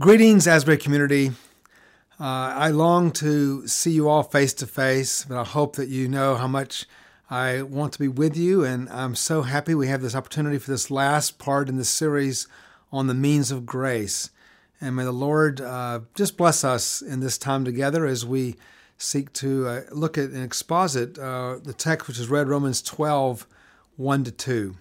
Greetings, Asbury community. Uh, I long to see you all face to face, but I hope that you know how much I want to be with you. And I'm so happy we have this opportunity for this last part in this series on the means of grace. And may the Lord uh, just bless us in this time together as we seek to uh, look at and exposit uh, the text which is read Romans 12, 1 to 2.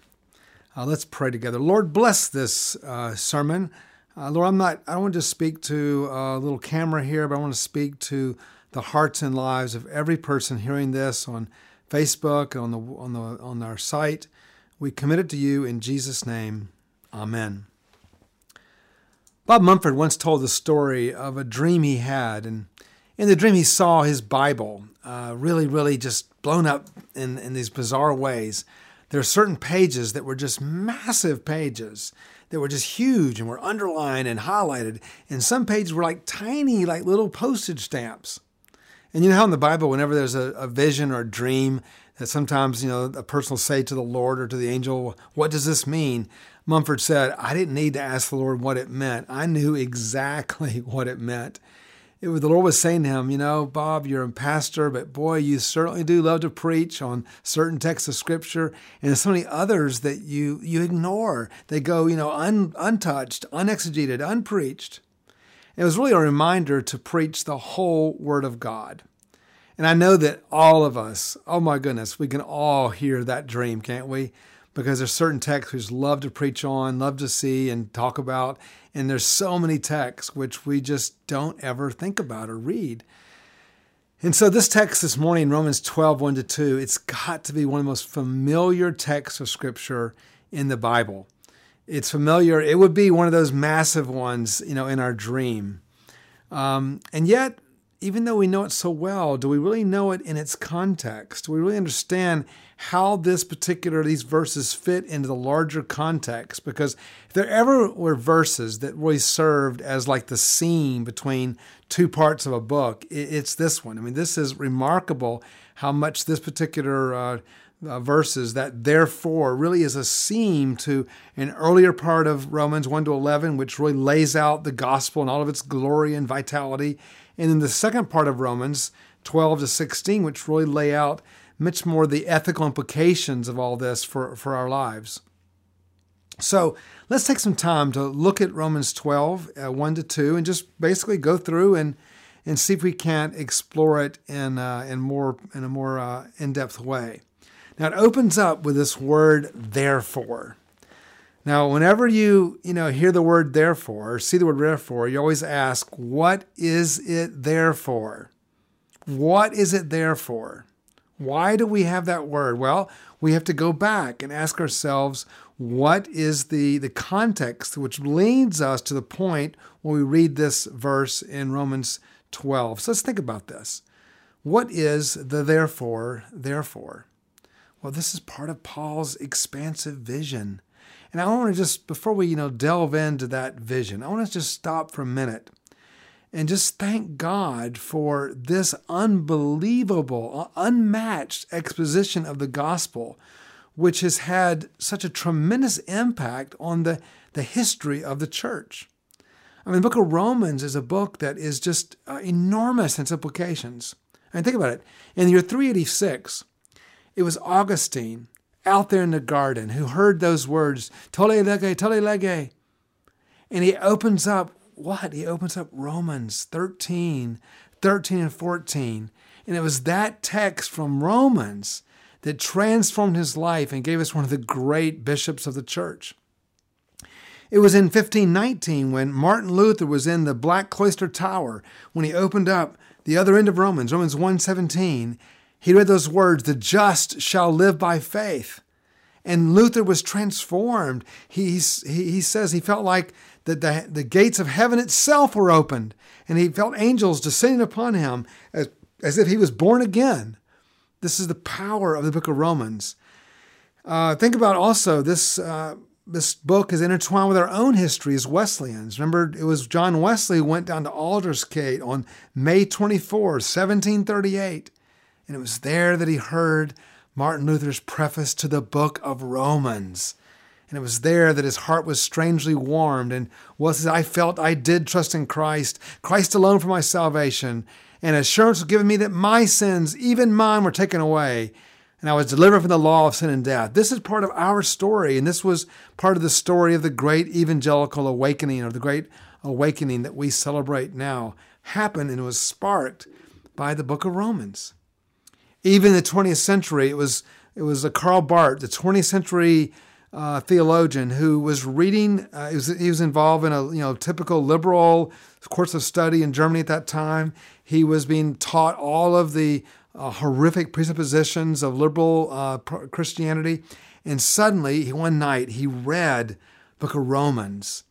Uh, let's pray together. Lord, bless this uh, sermon. Uh, Lord, I'm not, I don't want to just speak to a little camera here, but I want to speak to the hearts and lives of every person hearing this on Facebook, on the on the on our site. We commit it to you in Jesus' name. Amen. Bob Mumford once told the story of a dream he had, and in the dream he saw his Bible uh, really, really just blown up in, in these bizarre ways. There are certain pages that were just massive pages that were just huge and were underlined and highlighted. And some pages were like tiny, like little postage stamps. And you know how in the Bible, whenever there's a, a vision or a dream, that sometimes, you know, a person will say to the Lord or to the angel, What does this mean? Mumford said, I didn't need to ask the Lord what it meant. I knew exactly what it meant it was, the Lord was saying to him, you know, Bob, you're a pastor, but boy, you certainly do love to preach on certain texts of Scripture, and so many others that you you ignore. They go, you know, un, untouched, unexegeted, unpreached. It was really a reminder to preach the whole Word of God. And I know that all of us, oh my goodness, we can all hear that dream, can't we? Because there's certain texts we just love to preach on, love to see and talk about. And there's so many texts which we just don't ever think about or read. And so this text this morning, Romans 12, 1 to 2, it's got to be one of the most familiar texts of Scripture in the Bible. It's familiar. It would be one of those massive ones, you know, in our dream. Um, and yet, even though we know it so well, do we really know it in its context? Do we really understand how this particular these verses fit into the larger context? Because if there ever were verses that really served as like the seam between two parts of a book, it's this one. I mean, this is remarkable how much this particular uh, uh, verses that therefore really is a seam to an earlier part of Romans 1 to 11, which really lays out the gospel and all of its glory and vitality. And in the second part of Romans 12 to 16, which really lay out much more the ethical implications of all this for, for our lives. So let's take some time to look at Romans 12, uh, 1 to 2, and just basically go through and, and see if we can't explore it in, uh, in, more, in a more uh, in depth way. Now, it opens up with this word, therefore. Now, whenever you, you know, hear the word therefore, or see the word therefore, you always ask, what is it there for? What is it there for? Why do we have that word? Well, we have to go back and ask ourselves, what is the, the context which leads us to the point when we read this verse in Romans 12? So let's think about this. What is the therefore, therefore? Well, this is part of Paul's expansive vision. And I want to just, before we, you know, delve into that vision, I want to just stop for a minute and just thank God for this unbelievable, unmatched exposition of the gospel, which has had such a tremendous impact on the, the history of the church. I mean, the book of Romans is a book that is just uh, enormous in its implications. I mean, think about it. In the year 386, it was Augustine out there in the garden who heard those words, Tolle lege, tolle lege. And he opens up what? He opens up Romans 13, 13 and 14. And it was that text from Romans that transformed his life and gave us one of the great bishops of the church. It was in 1519 when Martin Luther was in the Black Cloister Tower when he opened up the other end of Romans, Romans 1:17. He read those words, "The just shall live by faith." And Luther was transformed. He, he, he says he felt like that the, the gates of heaven itself were opened, and he felt angels descending upon him as, as if he was born again. This is the power of the book of Romans. Uh, think about also this. Uh, this book is intertwined with our own history as Wesleyans. Remember, it was John Wesley who went down to Aldersgate on May 24, 1738. And it was there that he heard Martin Luther's preface to the book of Romans. And it was there that his heart was strangely warmed and was I felt I did trust in Christ, Christ alone for my salvation. And assurance was given me that my sins, even mine, were taken away. And I was delivered from the law of sin and death. This is part of our story. And this was part of the story of the great evangelical awakening or the great awakening that we celebrate now happened and was sparked by the book of Romans. Even the 20th century, it was it was a Karl Barth, the 20th century uh, theologian who was reading. Uh, he, was, he was involved in a you know typical liberal course of study in Germany at that time. He was being taught all of the uh, horrific presuppositions of liberal uh, Christianity, and suddenly one night he read the Book of Romans,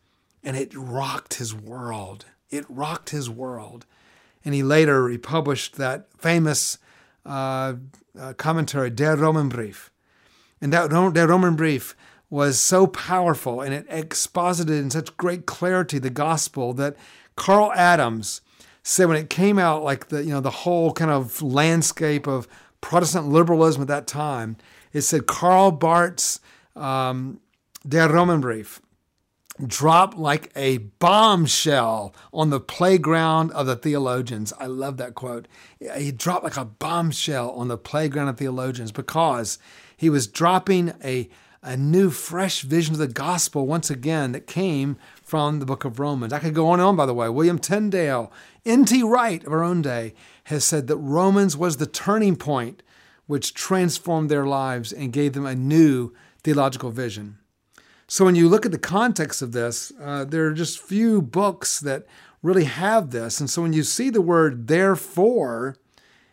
and it rocked his world. It rocked his world, and he later republished that famous uh, uh, commentary, Der Römerbrief. And that Der Römerbrief was so powerful and it exposited in such great clarity the gospel that Karl Adams said when it came out, like the you know the whole kind of landscape of Protestant liberalism at that time, it said Karl Barth's um, Der Römerbrief drop like a bombshell on the playground of the theologians. I love that quote. He dropped like a bombshell on the playground of theologians because he was dropping a, a new, fresh vision of the gospel once again that came from the book of Romans. I could go on and on, by the way. William Tyndale, N.T. Wright of our own day, has said that Romans was the turning point which transformed their lives and gave them a new theological vision. So when you look at the context of this, uh, there are just few books that really have this. And so when you see the word therefore,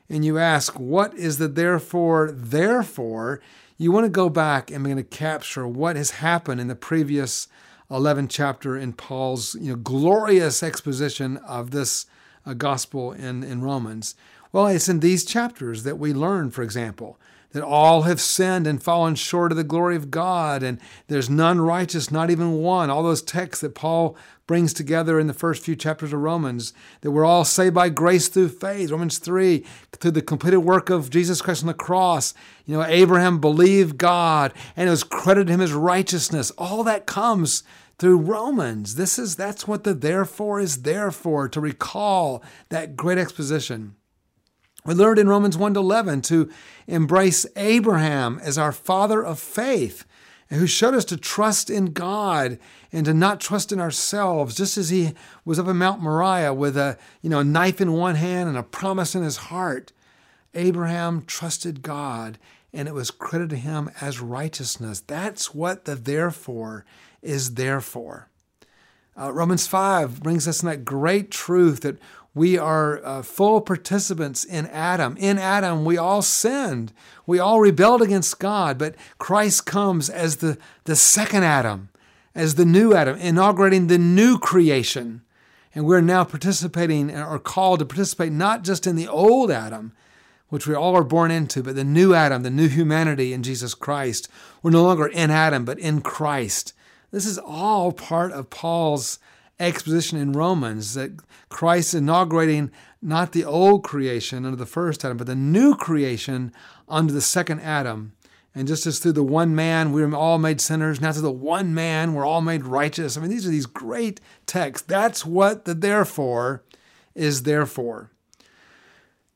and you ask, what is the therefore, therefore, you want to go back and begin to capture what has happened in the previous 11 chapter in Paul's you know, glorious exposition of this uh, gospel in, in Romans. Well, it's in these chapters that we learn, for example, that all have sinned and fallen short of the glory of God, and there's none righteous, not even one. All those texts that Paul brings together in the first few chapters of Romans, that we're all saved by grace through faith. Romans 3, through the completed work of Jesus Christ on the cross. You know, Abraham believed God, and it was credited him as righteousness. All that comes through Romans. This is that's what the therefore is there for, to recall that great exposition. We learned in Romans 1 to 11 to embrace Abraham as our father of faith, who showed us to trust in God and to not trust in ourselves, just as he was up in Mount Moriah with a, you know, a knife in one hand and a promise in his heart. Abraham trusted God and it was credited to him as righteousness. That's what the therefore is there for. Uh, Romans 5 brings us that great truth that we are uh, full participants in Adam. In Adam, we all sinned. We all rebelled against God, but Christ comes as the, the second Adam, as the new Adam, inaugurating the new creation. And we're now participating or called to participate not just in the old Adam, which we all are born into, but the new Adam, the new humanity in Jesus Christ. We're no longer in Adam, but in Christ. This is all part of Paul's exposition in Romans that Christ inaugurating not the old creation under the first Adam, but the new creation under the second Adam. And just as through the one man we were all made sinners, now through the one man we're all made righteous. I mean, these are these great texts. That's what the therefore is there for.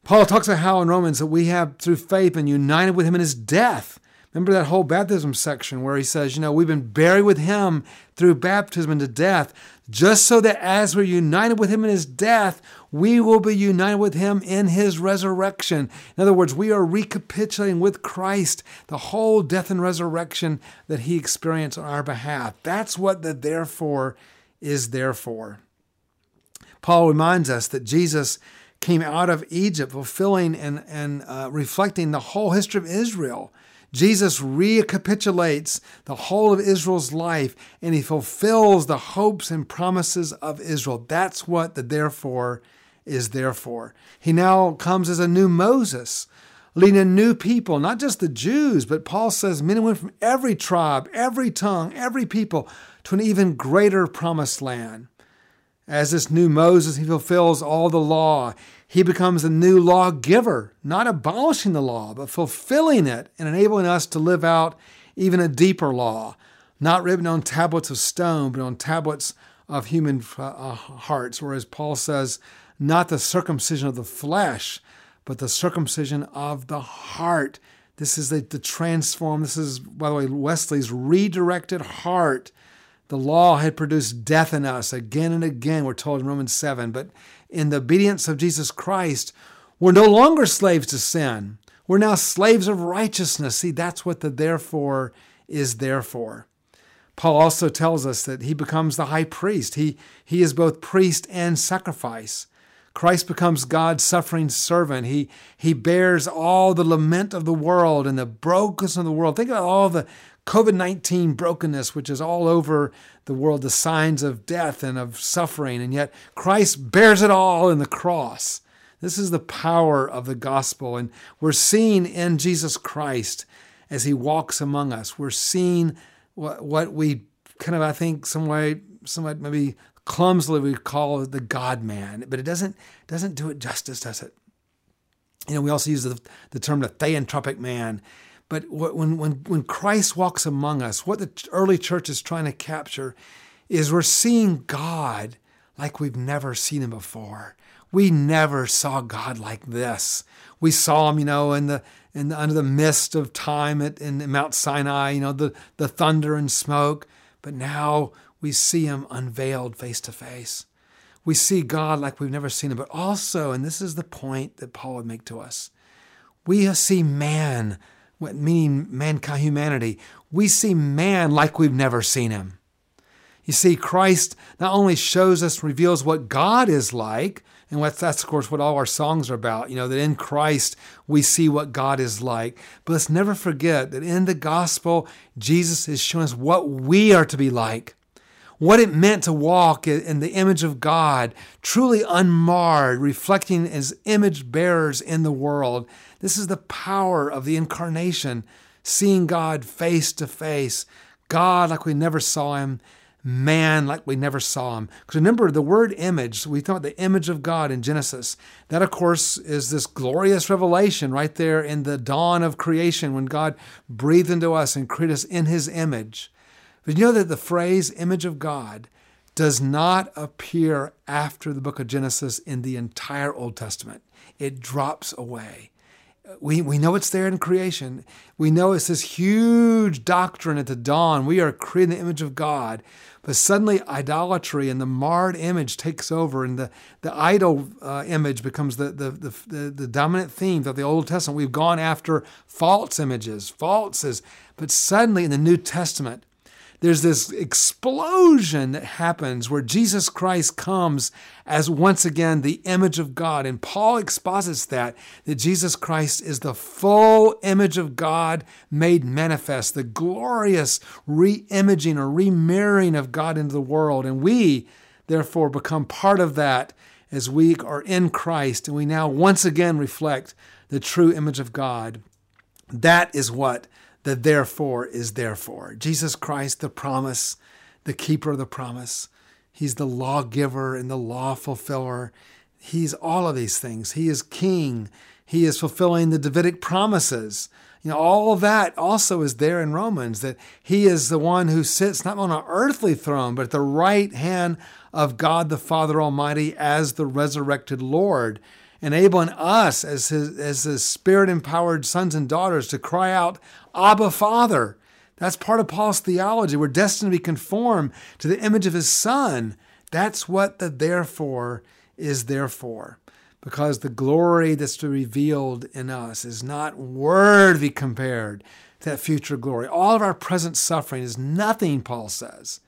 Paul talks about how in Romans that we have through faith been united with him in his death Remember that whole baptism section where he says, you know, we've been buried with him through baptism into death, just so that as we're united with him in his death, we will be united with him in his resurrection. In other words, we are recapitulating with Christ the whole death and resurrection that he experienced on our behalf. That's what the therefore is there for. Paul reminds us that Jesus came out of Egypt, fulfilling and, and uh, reflecting the whole history of Israel. Jesus recapitulates the whole of Israel's life and he fulfills the hopes and promises of Israel. That's what the therefore is there for. He now comes as a new Moses, leading a new people, not just the Jews, but Paul says men and women from every tribe, every tongue, every people to an even greater promised land. As this new Moses, he fulfills all the law. He becomes a new lawgiver, not abolishing the law, but fulfilling it and enabling us to live out even a deeper law, not written on tablets of stone, but on tablets of human uh, hearts. Whereas Paul says, not the circumcision of the flesh, but the circumcision of the heart. This is the, the transform. This is, by the way, Wesley's redirected heart. The law had produced death in us again and again, we're told in Romans 7. But in the obedience of Jesus Christ, we're no longer slaves to sin. We're now slaves of righteousness. See, that's what the therefore is there for. Paul also tells us that he becomes the high priest. He, he is both priest and sacrifice. Christ becomes God's suffering servant. He, he bears all the lament of the world and the brokenness of the world. Think about all the COVID 19 brokenness, which is all over the world, the signs of death and of suffering. And yet Christ bears it all in the cross. This is the power of the gospel. And we're seeing in Jesus Christ as he walks among us, we're seeing what, what we kind of, I think, some way, somewhat maybe clumsily we call the God man, but it doesn't, doesn't do it justice, does it? You know, we also use the, the term the theanthropic man. But when, when, when Christ walks among us, what the early church is trying to capture is we're seeing God like we've never seen him before. We never saw God like this. We saw him, you know, in the, in the, under the mist of time at in Mount Sinai, you know, the, the thunder and smoke. But now we see him unveiled face to face. We see God like we've never seen him. But also, and this is the point that Paul would make to us, we see man, meaning mankind, humanity. We see man like we've never seen him. You see, Christ not only shows us, reveals what God is like, and that's, of course, what all our songs are about, you know, that in Christ we see what God is like. But let's never forget that in the gospel, Jesus is showing us what we are to be like, what it meant to walk in the image of God, truly unmarred, reflecting as image bearers in the world. This is the power of the incarnation, seeing God face to face, God like we never saw him man like we never saw him. Because remember, the word image, we thought the image of God in Genesis. That, of course, is this glorious revelation right there in the dawn of creation when God breathed into us and created us in his image. But you know that the phrase image of God does not appear after the book of Genesis in the entire Old Testament, it drops away we, we know it's there in creation. We know it's this huge doctrine at the dawn. We are created in the image of God. But suddenly, idolatry and the marred image takes over, and the, the idol uh, image becomes the, the, the, the, dominant theme of the Old Testament. We've gone after false images, falses. But suddenly, in the New Testament, there's this explosion that happens where Jesus Christ comes as once again the image of God. And Paul exposits that, that Jesus Christ is the full image of God made manifest, the glorious re imaging or remirroring of God into the world. And we, therefore, become part of that as we are in Christ and we now once again reflect the true image of God. That is what the therefore is therefore. Jesus Christ, the promise, the keeper of the promise. He's the lawgiver and the law fulfiller. He's all of these things. He is king. He is fulfilling the Davidic promises. You know, all of that also is there in Romans that he is the one who sits not on an earthly throne, but at the right hand of God the Father Almighty as the resurrected Lord enabling us as his, as his spirit empowered sons and daughters to cry out, Abba, Father. That's part of Paul's theology. We're destined to be conformed to the image of his son. That's what the therefore is there for. Because the glory that's to be revealed in us is not worthy compared to that future glory. All of our present suffering is nothing, Paul says,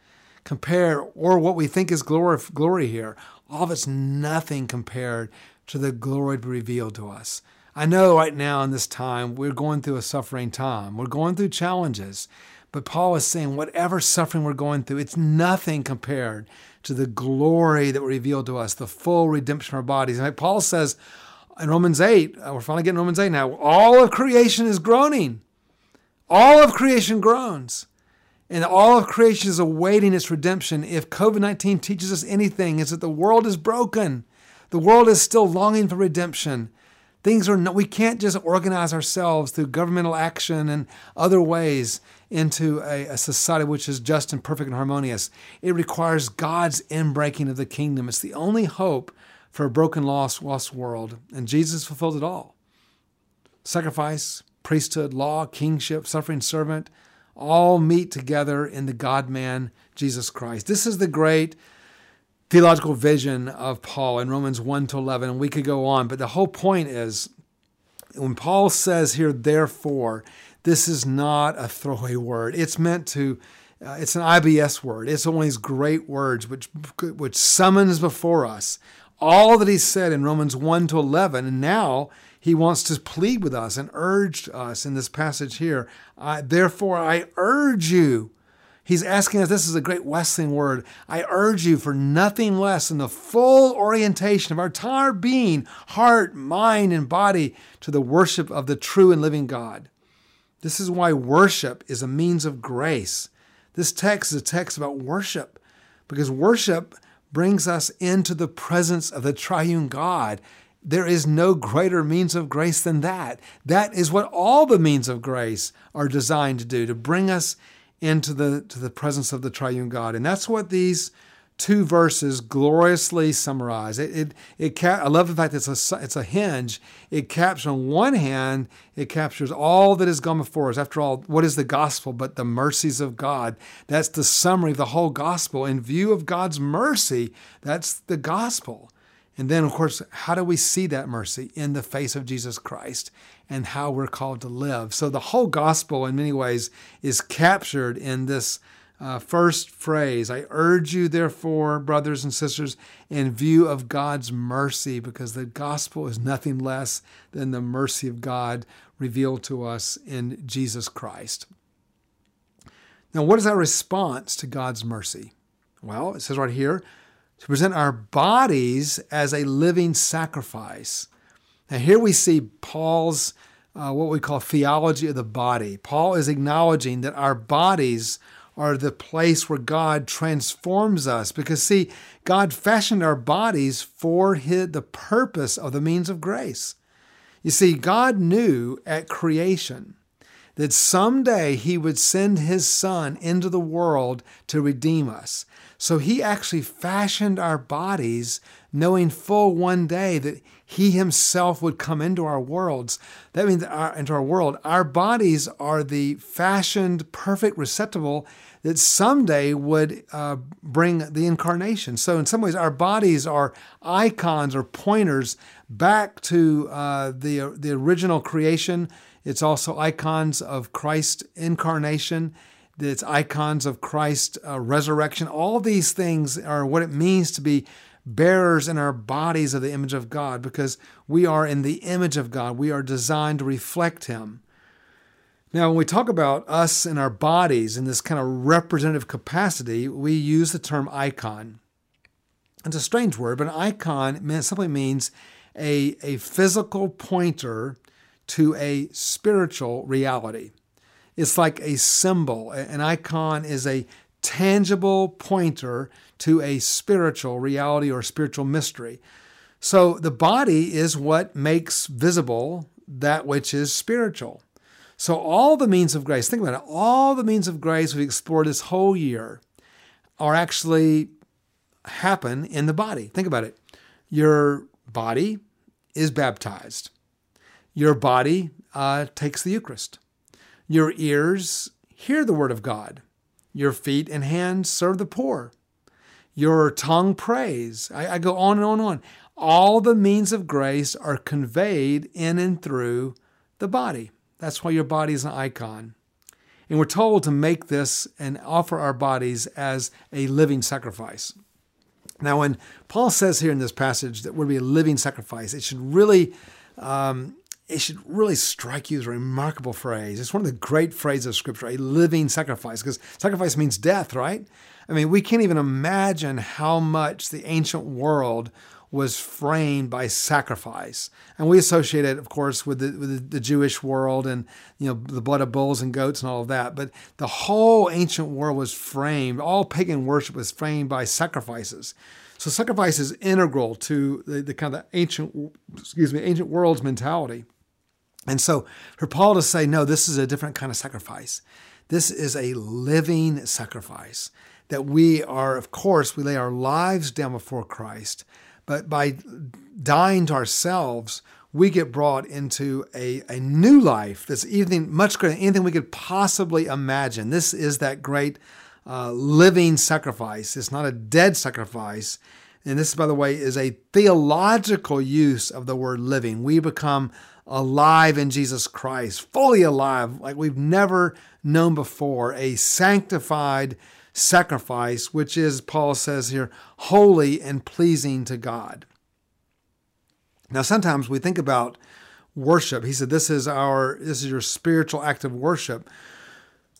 compared, or what we think is glory, glory here. All of it's nothing compared to the glory to be revealed to us. I know right now in this time we're going through a suffering time. We're going through challenges. But Paul is saying whatever suffering we're going through, it's nothing compared to the glory that will reveal to us, the full redemption of our bodies. And like Paul says in Romans 8, uh, we're finally getting Romans 8 now, all of creation is groaning. All of creation groans. And all of creation is awaiting its redemption. If COVID 19 teaches us anything, is that the world is broken. The world is still longing for redemption. Things are we can't just organize ourselves through governmental action and other ways into a, a society which is just and perfect and harmonious. It requires God's inbreaking of the kingdom. It's the only hope for a broken, lost, lost world. And Jesus fulfilled it all. Sacrifice, priesthood, law, kingship, suffering servant, all meet together in the God man, Jesus Christ. This is the great theological vision of Paul in Romans 1 to 11. And we could go on, but the whole point is when Paul says here, therefore, this is not a throwaway word. It's meant to, uh, it's an IBS word. It's one of these great words which, which summons before us all that he said in Romans 1 to 11. And now he wants to plead with us and urge us in this passage here. Therefore, I urge you. He's asking us, this is a great Wesleyan word. I urge you for nothing less than the full orientation of our entire being, heart, mind, and body to the worship of the true and living God. This is why worship is a means of grace. This text is a text about worship because worship brings us into the presence of the triune God. There is no greater means of grace than that. That is what all the means of grace are designed to do, to bring us into the, to the presence of the triune God. And that's what these two verses gloriously summarize. It, it, it I love the fact that it's a, it's a hinge. It captures, on one hand, it captures all that has gone before us. After all, what is the gospel but the mercies of God? That's the summary of the whole gospel. In view of God's mercy, that's the gospel. And then, of course, how do we see that mercy? In the face of Jesus Christ and how we're called to live. So the whole gospel, in many ways, is captured in this uh, first phrase I urge you, therefore, brothers and sisters, in view of God's mercy, because the gospel is nothing less than the mercy of God revealed to us in Jesus Christ. Now, what is our response to God's mercy? Well, it says right here to present our bodies as a living sacrifice. Now, here we see Paul's uh, what we call theology of the body. Paul is acknowledging that our bodies are the place where God transforms us. Because, see, God fashioned our bodies for his, the purpose of the means of grace. You see, God knew at creation that someday he would send his son into the world to redeem us. So he actually fashioned our bodies knowing full one day that he himself would come into our worlds. That means our, into our world. Our bodies are the fashioned perfect receptacle that someday would uh, bring the incarnation. So, in some ways, our bodies are icons or pointers back to uh, the, the original creation. It's also icons of Christ's incarnation. It's icons of Christ's uh, resurrection. All these things are what it means to be bearers in our bodies of the image of God because we are in the image of God. We are designed to reflect Him. Now, when we talk about us and our bodies in this kind of representative capacity, we use the term icon. It's a strange word, but an icon simply means a, a physical pointer to a spiritual reality. It's like a symbol. An icon is a tangible pointer to a spiritual reality or spiritual mystery. So the body is what makes visible that which is spiritual. So, all the means of grace, think about it, all the means of grace we've explored this whole year are actually happen in the body. Think about it. Your body is baptized, your body uh, takes the Eucharist, your ears hear the word of God, your feet and hands serve the poor, your tongue prays. I, I go on and on and on. All the means of grace are conveyed in and through the body. That's why your body is an icon. And we're told to make this and offer our bodies as a living sacrifice. Now, when Paul says here in this passage that we're to be a living sacrifice, it should really, um, it should really strike you as a remarkable phrase. It's one of the great phrases of Scripture, a living sacrifice, because sacrifice means death, right? I mean, we can't even imagine how much the ancient world was framed by sacrifice. And we associate it, of course, with the, with the Jewish world and you know the blood of bulls and goats and all of that. But the whole ancient world was framed, all pagan worship was framed by sacrifices. So sacrifice is integral to the, the kind of ancient, excuse me, ancient world's mentality. And so for Paul to say, no, this is a different kind of sacrifice. This is a living sacrifice that we are, of course, we lay our lives down before Christ, but by dying to ourselves, we get brought into a, a new life that's even much greater than anything we could possibly imagine. This is that great uh, living sacrifice. It's not a dead sacrifice. And this, by the way, is a theological use of the word living. We become alive in Jesus Christ, fully alive, like we've never known before, a sanctified sacrifice, which is, Paul says here, holy and pleasing to God. Now, sometimes we think about worship. He said, This is our this is your spiritual act of worship.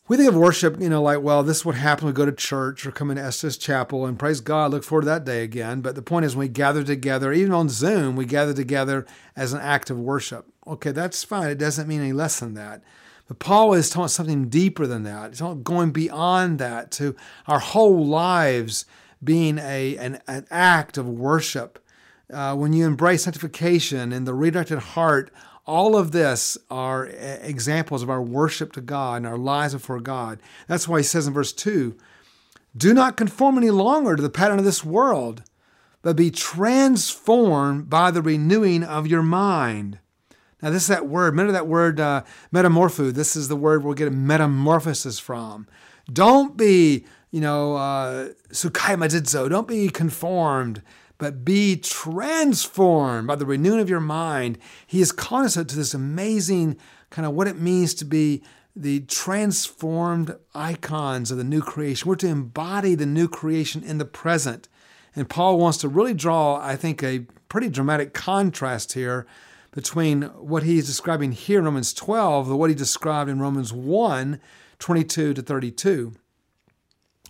We think of worship, you know, like, well, this is what happens. We go to church or come into Estes Chapel and praise God, look forward to that day again. But the point is, when we gather together, even on Zoom, we gather together as an act of worship. Okay, that's fine. It doesn't mean any less than that. But Paul is talking something deeper than that. He's going beyond that to our whole lives being a, an, an act of worship. Uh, when you embrace sanctification and the redirected heart, all of this are examples of our worship to God and our lives before God. That's why he says in verse 2 Do not conform any longer to the pattern of this world, but be transformed by the renewing of your mind now, this is that word. Remember that word uh, metamorpho. This is the word we'll get a metamorphosis from. Don't be, you know, uh. Don't be conformed, but be transformed by the renewing of your mind. He is calling us to this amazing kind of what it means to be the transformed icons of the new creation. We're to embody the new creation in the present. And Paul wants to really draw, I think, a pretty dramatic contrast here between what he's describing here in Romans 12 and what he described in Romans 1 22 to 32.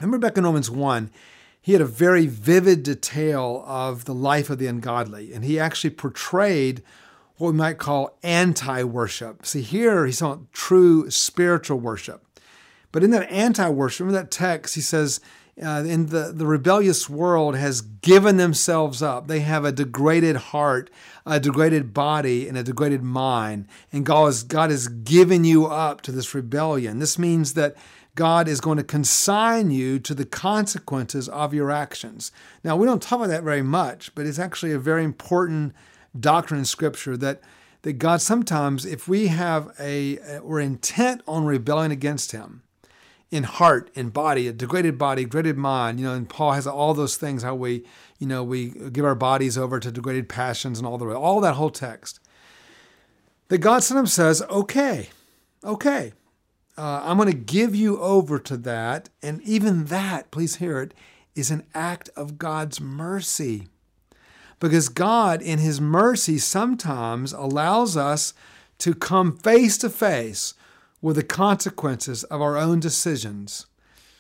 Remember back in Romans 1, he had a very vivid detail of the life of the ungodly, and he actually portrayed what we might call anti worship. See, here he's talking true spiritual worship. But in that anti worship, remember that text, he says, uh, in the, the rebellious world has given themselves up. They have a degraded heart, a degraded body, and a degraded mind. And God, is, God has given you up to this rebellion. This means that God is going to consign you to the consequences of your actions. Now, we don't talk about that very much, but it's actually a very important doctrine in Scripture that, that God sometimes, if we have a, we're intent on rebelling against Him, in heart and body, a degraded body, degraded mind. You know, and Paul has all those things, how we, you know, we give our bodies over to degraded passions and all the way, all that whole text. That God sometimes says, okay, okay, uh, I'm going to give you over to that. And even that, please hear it, is an act of God's mercy. Because God, in His mercy, sometimes allows us to come face to face with the consequences of our own decisions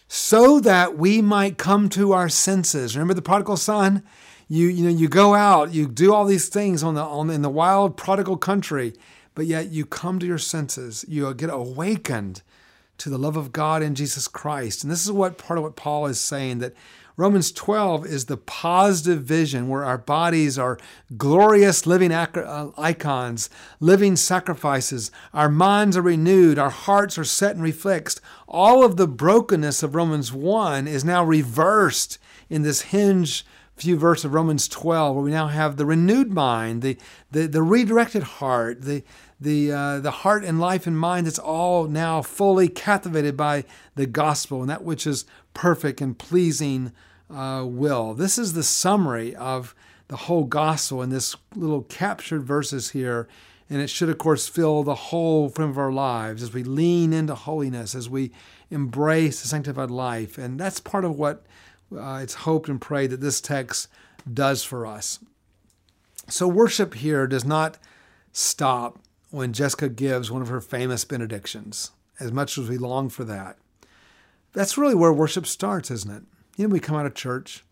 so that we might come to our senses. Remember the prodigal son? You, you know, you go out, you do all these things on the, on, in the wild prodigal country, but yet you come to your senses. You get awakened to the love of God in Jesus Christ. And this is what part of what Paul is saying that Romans 12 is the positive vision where our bodies are glorious living uh, icons, living sacrifices. Our minds are renewed, our hearts are set and refixed. All of the brokenness of Romans 1 is now reversed in this hinge few verse of Romans 12, where we now have the renewed mind, the, the, the redirected heart, the, the, uh, the heart and life and mind that's all now fully captivated by the gospel and that which is perfect and pleasing uh, will. This is the summary of the whole gospel in this little captured verses here. And it should, of course, fill the whole frame of our lives as we lean into holiness, as we embrace the sanctified life. And that's part of what uh, it's hoped and prayed that this text does for us. So, worship here does not stop when Jessica gives one of her famous benedictions, as much as we long for that. That's really where worship starts, isn't it? You know, we come out of church.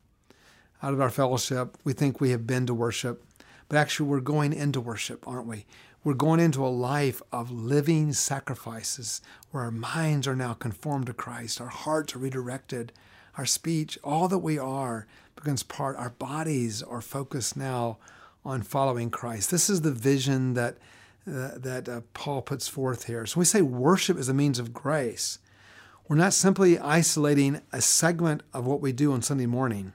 out of our fellowship. We think we have been to worship, but actually we're going into worship, aren't we? We're going into a life of living sacrifices where our minds are now conformed to Christ, our hearts are redirected, our speech, all that we are becomes part, our bodies are focused now on following Christ. This is the vision that, uh, that uh, Paul puts forth here. So we say worship is a means of grace. We're not simply isolating a segment of what we do on Sunday morning,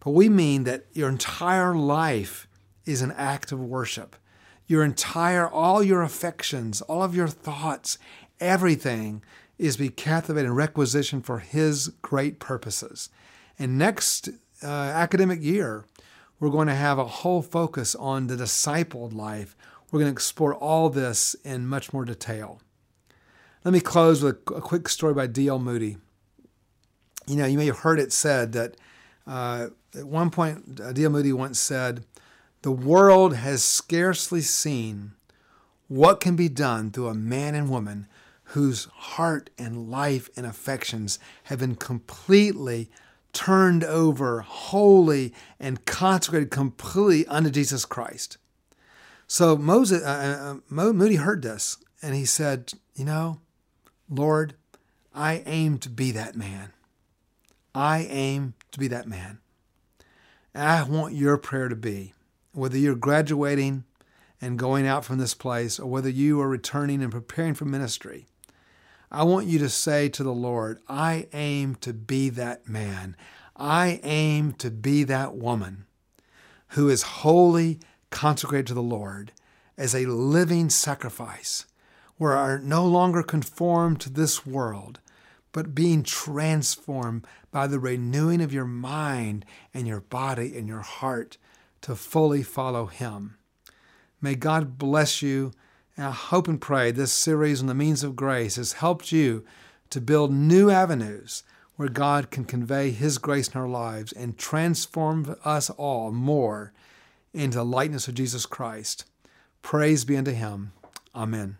but we mean that your entire life is an act of worship. Your entire, all your affections, all of your thoughts, everything is be captivated and requisitioned for His great purposes. And next uh, academic year, we're going to have a whole focus on the discipled life. We're going to explore all this in much more detail. Let me close with a, quick story by D.L. Moody. You know, you may have heard it said that uh, at one point, uh, D.L. Moody once said, The world has scarcely seen what can be done through a man and woman whose heart and life and affections have been completely turned over, wholly, and consecrated completely unto Jesus Christ. So Moses, uh, uh, Moody heard this and he said, You know, Lord, I aim to be that man. I aim to be that man. And I want your prayer to be whether you're graduating and going out from this place or whether you are returning and preparing for ministry. I want you to say to the Lord, I aim to be that man. I aim to be that woman who is wholly consecrated to the Lord as a living sacrifice we are no longer conformed to this world, but being transformed by the renewing of your mind and your body and your heart to fully follow Him. May God bless you. And I hope and pray this series on the means of grace has helped you to build new avenues where God can convey His grace in our lives and transform us all more into the likeness of Jesus Christ. Praise be unto Him. Amen.